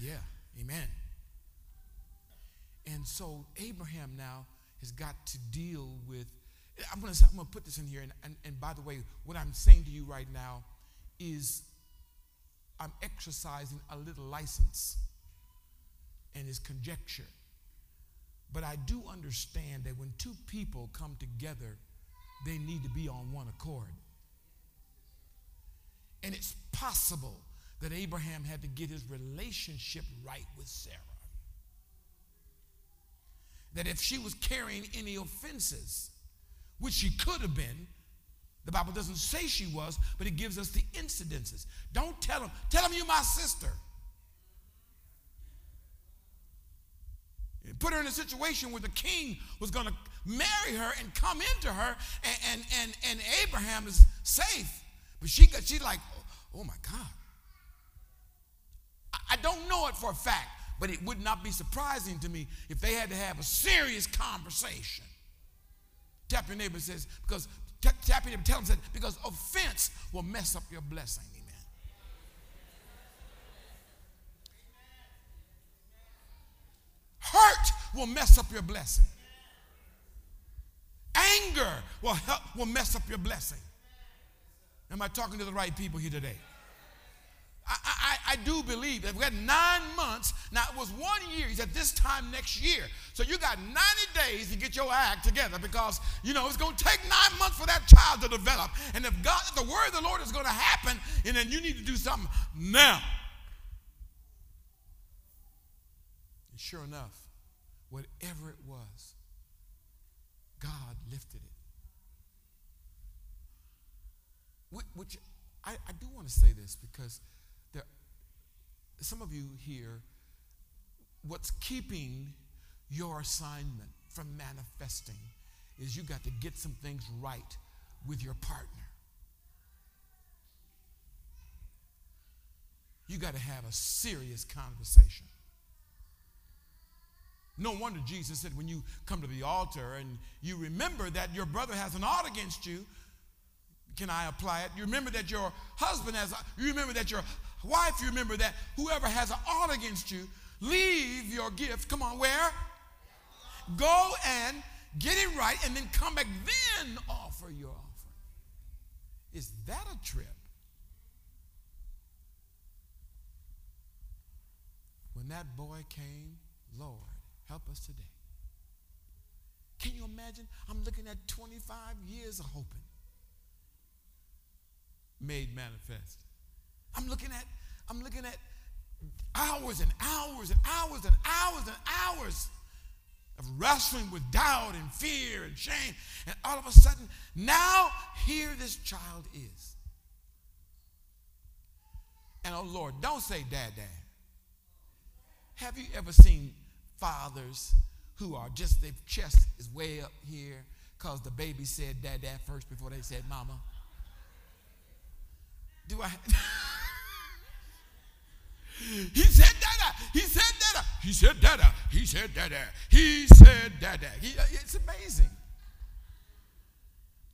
yeah, amen. And so Abraham now has got to deal with. I'm going to, I'm to put this in here. And, and, and by the way, what I'm saying to you right now is I'm exercising a little license and is conjecture. But I do understand that when two people come together, they need to be on one accord. And it's possible that Abraham had to get his relationship right with Sarah that if she was carrying any offenses, which she could have been, the Bible doesn't say she was, but it gives us the incidences. Don't tell him, tell him you're my sister. Put her in a situation where the king was going to marry her and come into her, and, and, and, and Abraham is safe. But she she's like, oh, oh my God. I, don't know it for a fact, but it would not be surprising to me if they had to have a serious conversation. Tap your neighbor says, because tap, tap your neighbor, tell him said, because offense will mess up your blessing. Amen. Hurt will mess up your blessing. Anger will help will mess up your blessing. Am I talking to the right people here today? I, I, I, do believe that we had nine months. Now, it was one year. He said this time next year. So you got 90 days to get your act together because, you know, it's going to take nine months for that child to develop. And if God, if the word of the Lord is going to happen, and then you need to do something now. And sure enough, whatever it was, God lifted it. Which I, I do want to say this because some of you here, what's keeping your assignment from manifesting is you got to get some things right with your partner. You got to have a serious conversation. No wonder Jesus said when you come to the altar and you remember that your brother has an ought against you, can I apply it? You remember that your husband has, a. you remember that your wife, you remember that whoever has an ought against you, leave your gift. Come on, where? Go and get it right and then come back, then offer your offering. Is that a trip? When that boy came, Lord, help us today. Can you imagine? I'm looking at 25 years of hoping made manifest. I'm looking at, I'm looking at hours and hours and hours and hours and hours of wrestling with doubt and fear and shame. And all of a sudden, now here this child is. And oh Lord, don't say dad, dad. Have you ever seen fathers who are just, their chest is way up here because the baby said dad, dad first before they said mama? Do I? he said dada. He said dada. He said dada. He said dada. He said dada. He, uh, it's amazing.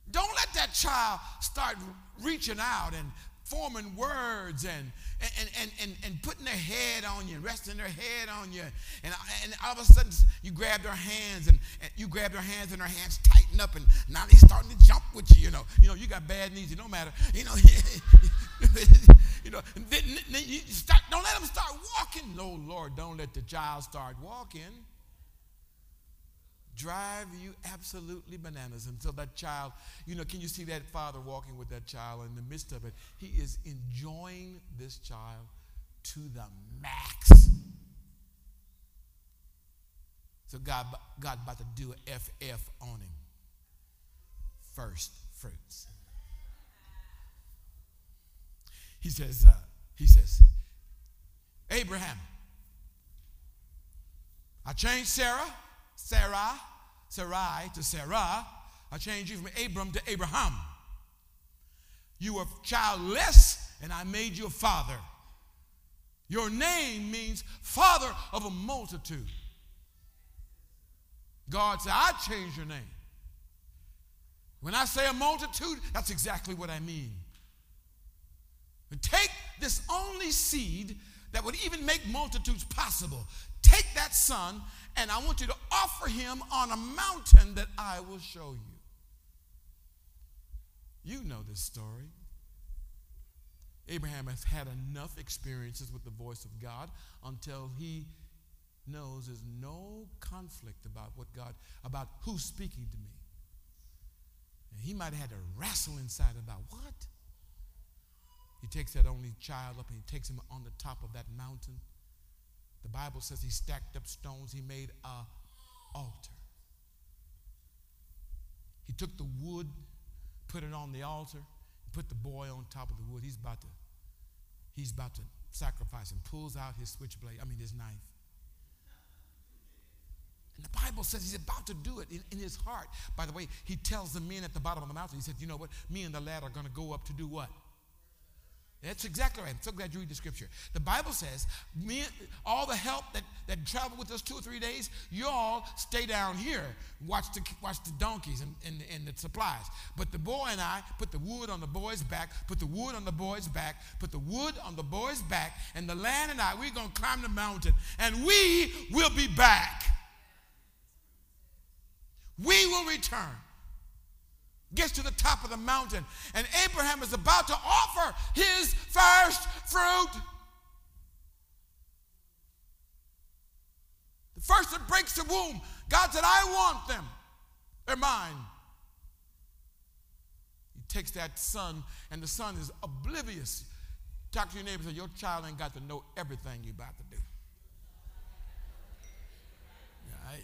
Don't let that child start reaching out and forming words and, and, and, and, and putting their head on you, resting their head on you. And, and all of a sudden, you grab their hands and, and you grab their hands and their hands tighten up and now they're starting to jump with you, you know. You know, you got bad knees, it don't matter. You know, you know, then, then you start, don't let them start walking. No, Lord, don't let the child start walking drive you absolutely bananas until that child, you know, can you see that father walking with that child in the midst of it? He is enjoying this child to the max. So God, God about to do an FF on him. First fruits. He says, uh, he says, Abraham, I changed Sarah, Sarah, Sarai to Sarah. I changed you from Abram to Abraham. You were childless, and I made you a father. Your name means father of a multitude. God said, I changed your name. When I say a multitude, that's exactly what I mean. Take this only seed that would even make multitudes possible. Take that son and I want you to offer him on a mountain that I will show you. You know this story. Abraham has had enough experiences with the voice of God until he knows there's no conflict about what God, about who's speaking to me. And he might have had to wrestle inside about what? He takes that only child up and he takes him on the top of that mountain. The Bible says he stacked up stones, he made a altar. He took the wood, put it on the altar, put the boy on top of the wood. He's about to, he's about to sacrifice and pulls out his switchblade, I mean his knife. And the Bible says he's about to do it in, in, his heart. By the way, he tells the men at the bottom of the mountain, he said, You know what? Me and the lad are going to go up to do what? That's exactly right. I'm so glad you read the scripture. The Bible says, me, all the help that, that traveled with us two or three days, you all stay down here, watch the, watch the donkeys and, and, and the supplies. But the boy and I put the wood on the boy's back, put the wood on the boy's back, put the wood on the boy's back, and the land and I, we're going to climb the mountain, and we will be back. We will return gets to the top of the mountain, and Abraham is about to offer his first fruit. The first that breaks the womb, God said, I want them. They're mine. He takes that son, and the son is oblivious. Talk to your neighbor and say, Your child ain't got to know everything you're about to do.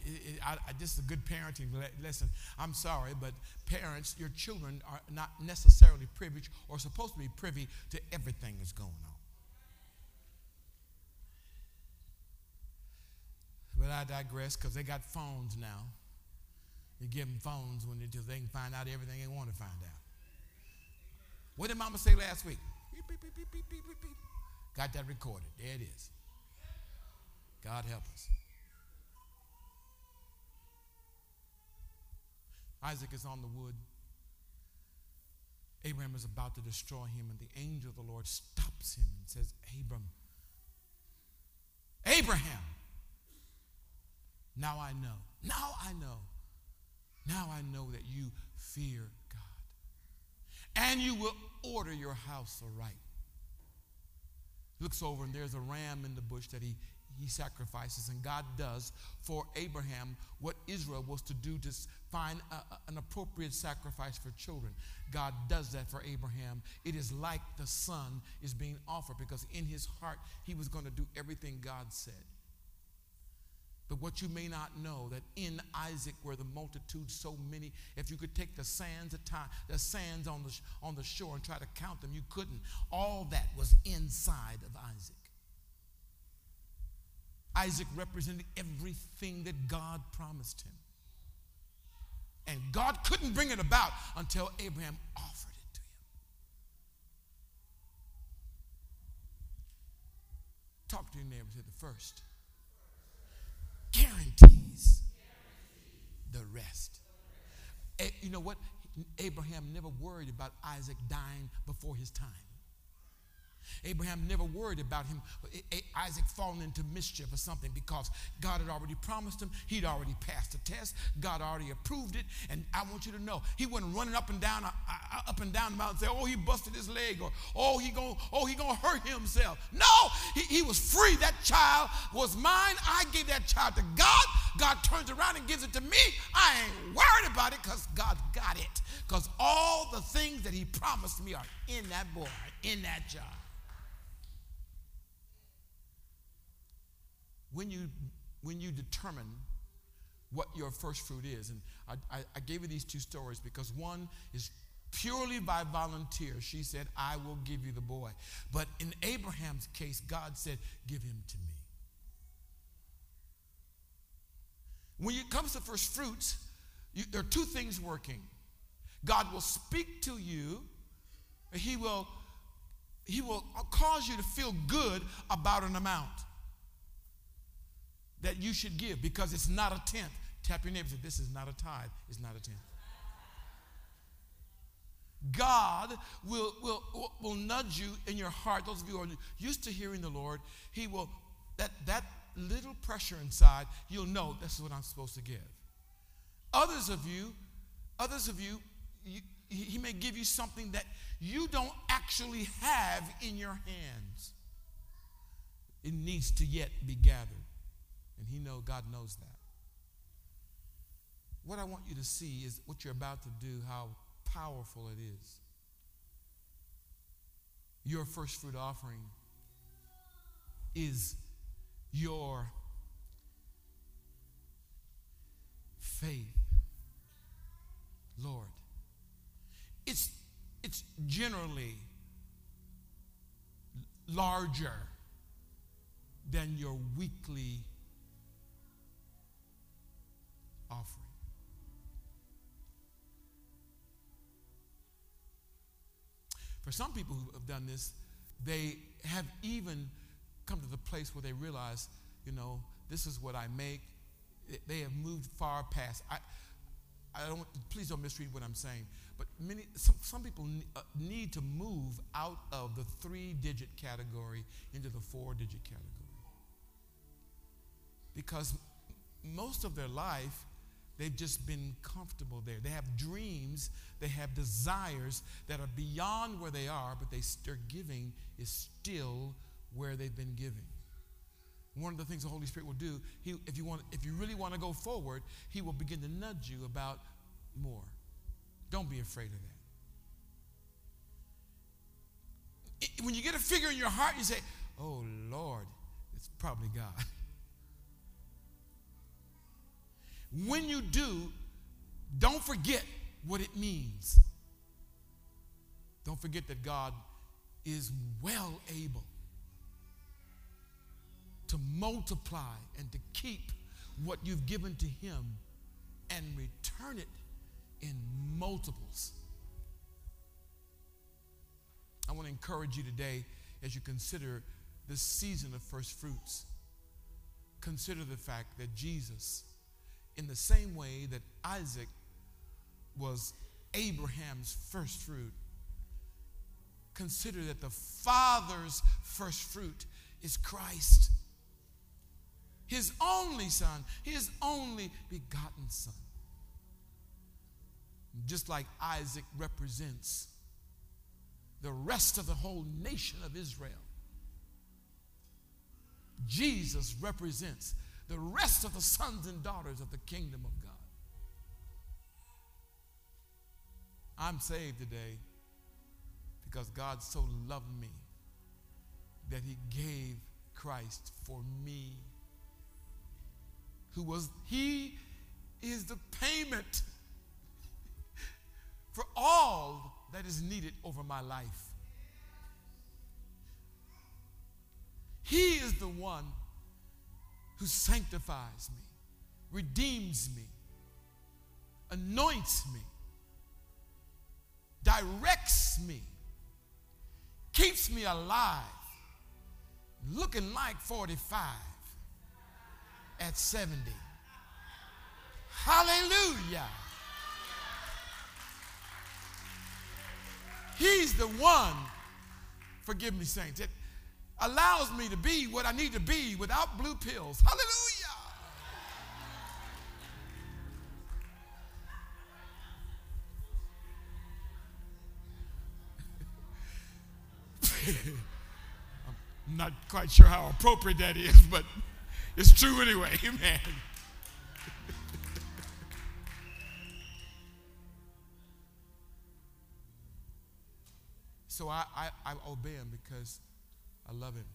It, I, I, this is a good parenting lesson. I'm sorry, but parents, your children are not necessarily privy or supposed to be privy to everything that's going on. But I digress because they got phones now. You give them phones when they, they can find out everything they want to find out. What did Mama say last week? Beep, beep, beep, got that recorded. There it is. God help us. Isaac is on the wood. Abraham is about to destroy him, and the angel of the Lord stops him and says, Abram, Abraham, now I know, now I know, now I know that you fear God. And you will order your house aright. Looks over, and there's a ram in the bush that he he sacrifices, and God does for Abraham what Israel was to do to find a, an appropriate sacrifice for children. God does that for Abraham. It is like the son is being offered because in his heart he was going to do everything God said. But what you may not know that in Isaac were the multitude so many. If you could take the sands of time, the sands on the on the shore and try to count them, you couldn't. All that was inside of Isaac. Isaac represented everything that God promised him. And God couldn't bring it about until Abraham offered it to him. Talk to your neighbor, say the first guarantees the rest. Eh, you know what? Abraham never worried about Isaac dying before his time. Abraham never worried about him, Isaac falling into mischief or something because God had already promised him. He'd already passed the test. God already approved it. And I want you to know, he wasn't running up and down, uh, uh, up and down the mountain and say, "Oh, he busted his leg," or "Oh, he gonna, oh, he gonna hurt himself." No, he, he was free. That child was mine. I gave that child to God. God turns around and gives it to me. I ain't worried about it because God got it. Because all the things that He promised me are in that boy, in that child. When you when you determine what your first fruit is. And I, I, I, gave you these two stories because one is purely by volunteer. She said, I will give you the boy. But in Abraham's case, God said, Give him to me. When it comes to first fruits, you, there are two things working. God will speak to you, he will, he will cause you to feel good about an amount that you should give because it's not a tenth. Tap your neighbor say, This is not a tithe, it's not a tenth. God will, will, will nudge you in your heart. Those of you who are used to hearing the Lord, He will, that, that little pressure inside, you'll know this is what I'm supposed to give. Others of you, others of you, you he may give you something that you don't actually have in your hands. It needs to yet be gathered. And he know God knows that. What I want you to see is what you're about to do, how powerful it is. Your first fruit offering is your faith. Lord. It's, it's generally larger than your weekly offering. For some people who have done this, they have even come to the place where they realize, you know, this is what I make. They have moved far past. I, I don't. Please don't misread what I'm saying. But many, some, some people uh, need to move out of the three-digit category into the four-digit category because most of their life They've just been comfortable there. They have dreams, they have desires that are beyond where they are, but they, their giving is still where they've been giving. One of the things the Holy Spirit will do, he, if, you want, if you really want to go forward, He will begin to nudge you about more. Don't be afraid of that. When you get a figure in your heart, you say, Oh Lord, it's probably God. When you do, don't forget what it means. Don't forget that God is well able to multiply and to keep what you've given to Him and return it in multiples. I want to encourage you today as you consider this season of first fruits. Consider the fact that Jesus in the same way that Isaac was Abraham's first fruit, consider that the Father's first fruit is Christ. His only Son, His only begotten Son. Just like Isaac represents the rest of the whole nation of Israel, Jesus represents the rest of the sons and daughters of the kingdom of God. I'm saved today because God so loved me that he gave Christ for me. Who was, he is the payment for all that is needed over my life. He is the one who sanctifies me, redeems me, anoints me, directs me, keeps me alive, looking like 45 at 70. Hallelujah. He's the one, forgive me, saints, allows me to be what I need to be without blue pills. Hallelujah. I'm not quite sure how appropriate that is, but it's true anyway. Amen. so I, I, I obey him because I love him.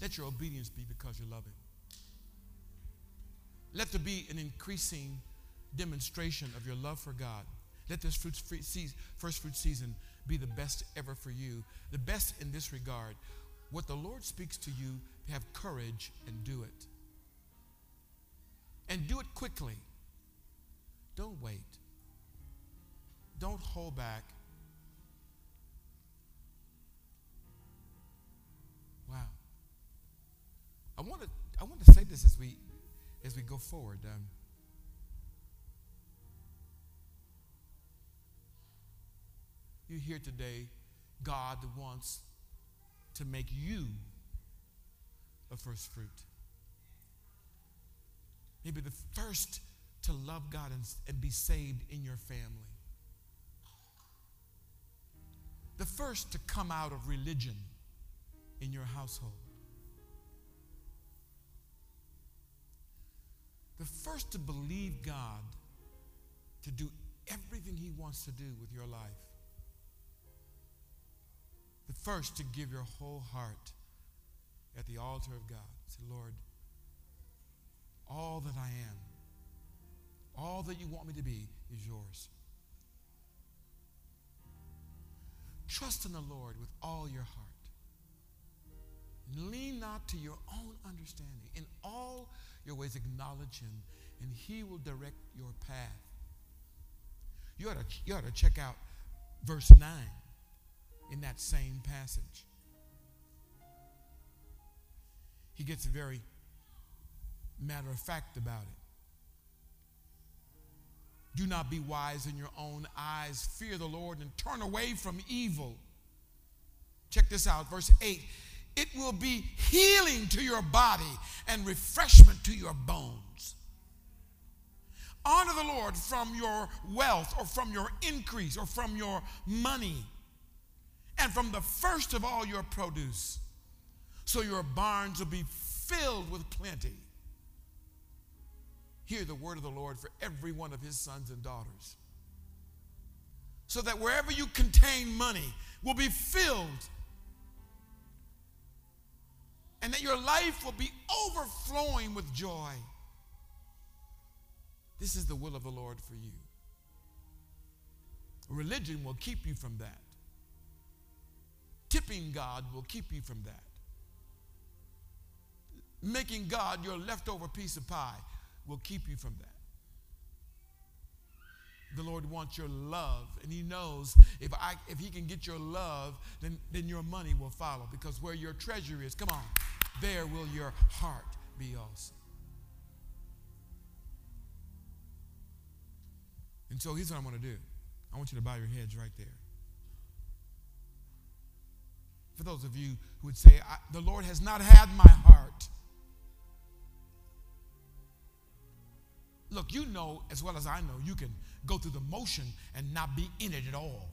Let your obedience be because you love him. Let there be an increasing demonstration of your love for God. Let this fruit, first fruit season be the best ever for you. The best in this regard. What the Lord speaks to you, have courage and do it. And do it quickly. Don't wait. Don't hold back. I want to I want to say this as we as we go forward. Um, you're here today. God wants to make you a first fruit. Maybe the first to love God and, and be saved in your family. The first to come out of religion in your household. The first to believe God to do everything He wants to do with your life. The first to give your whole heart at the altar of God. Say, Lord, all that I am, all that you want me to be is yours. Trust in the Lord with all your heart. Lean not to your own understanding. In all your ways, acknowledge Him, and He will direct your path. You ought to, you ought to check out verse 9 in that same passage. He gets very matter of fact about it. Do not be wise in your own eyes. Fear the Lord and turn away from evil. Check this out, verse 8 it will be healing to your body and refreshment to your bones. Honor the Lord from your wealth or from your increase or from your money and from the first of all your produce. So your barns will be filled with plenty. Hear the word of the Lord for every one of his sons and daughters. So that wherever you contain money will be filled and that your life will be overflowing with joy. This is the will of the Lord for you. Religion will keep you from that. Tipping God will keep you from that. Making God your leftover piece of pie will keep you from that. The Lord wants your love, and He knows if, I, if He can get your love, then, then your money will follow. Because where your treasure is, come on, there will your heart be also. And so here's what I want to do I want you to bow your heads right there. For those of you who would say, The Lord has not had my heart. Look, you know as well as I know, you can go through the motion and not be in it at all.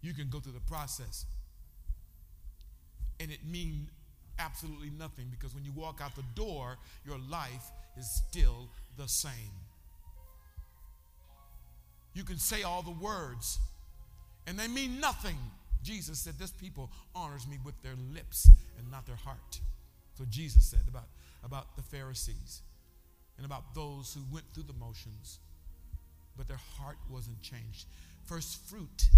You can go through the process and it mean absolutely nothing because when you walk out the door, your life is still the same. You can say all the words and they mean nothing. Jesus said, This people honors me with their lips and not their heart. So Jesus said about, about the Pharisees and about those who went through the motions, but their heart wasn't changed. First fruit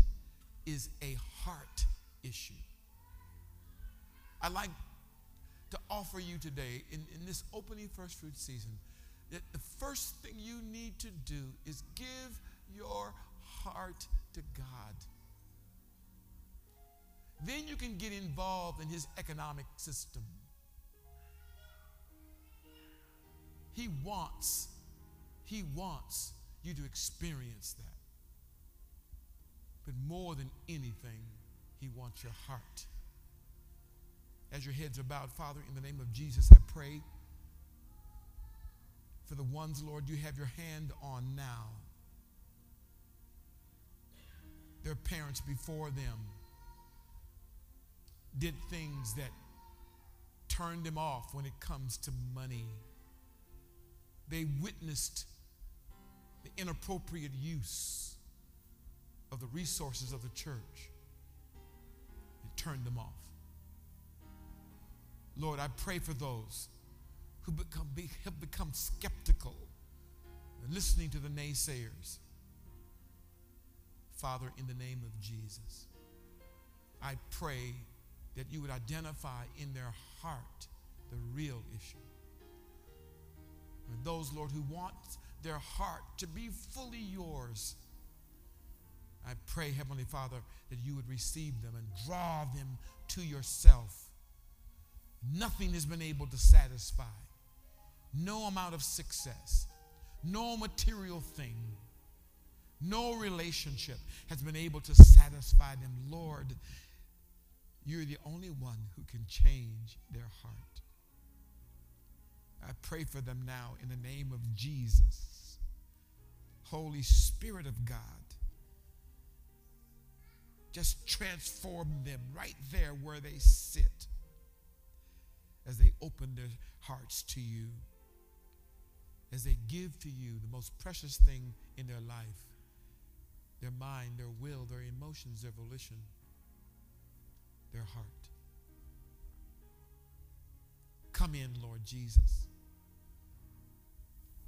is a heart issue. I'd like to offer you today, in, in this opening first fruit season, that the first thing you need to do is give your heart to God. Then you can get involved in his economic system. He wants, he wants you to experience that. But more than anything, he wants your heart. As your heads are bowed, Father, in the name of Jesus, I pray for the ones, Lord, you have your hand on now. Their parents before them did things that turned them off when it comes to money. They witnessed the inappropriate use of the resources of the church. It turned them off. Lord, I pray for those who become, have become skeptical, listening to the naysayers. Father, in the name of Jesus, I pray that you would identify in their heart the real issue. Those, Lord, who want their heart to be fully yours, I pray, Heavenly Father, that you would receive them and draw them to yourself. Nothing has been able to satisfy. No amount of success, no material thing, no relationship has been able to satisfy them. Lord, you're the only one who can change their heart. I pray for them now in the name of Jesus. Holy Spirit of God, just transform them right there where they sit as they open their hearts to you, as they give to you the most precious thing in their life their mind, their will, their emotions, their volition their heart. Come in, Lord Jesus.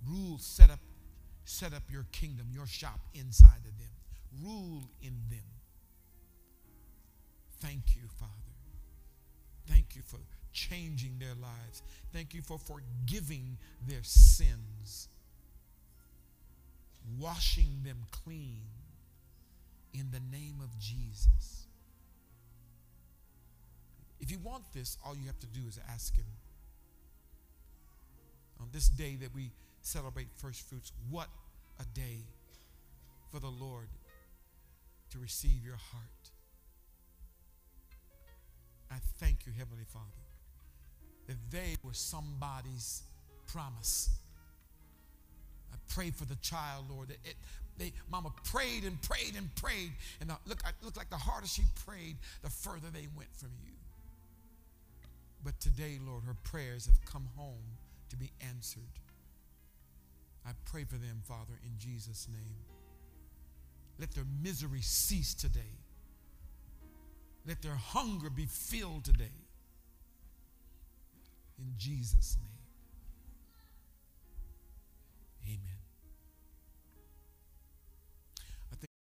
Rule, set up, set up your kingdom, your shop inside of them. Rule in them. Thank you, Father. Thank you for changing their lives. Thank you for forgiving their sins, washing them clean in the name of Jesus. If you want this, all you have to do is ask Him. On this day that we celebrate first fruits, what a day for the Lord to receive your heart. I thank you, Heavenly Father, that they were somebody's promise. I pray for the child, Lord, that it, they, mama prayed and prayed and prayed, and look, it looked like the harder she prayed, the further they went from you. But today, Lord, her prayers have come home to be answered. I pray for them, Father, in Jesus' name. Let their misery cease today. Let their hunger be filled today. In Jesus' name. Amen.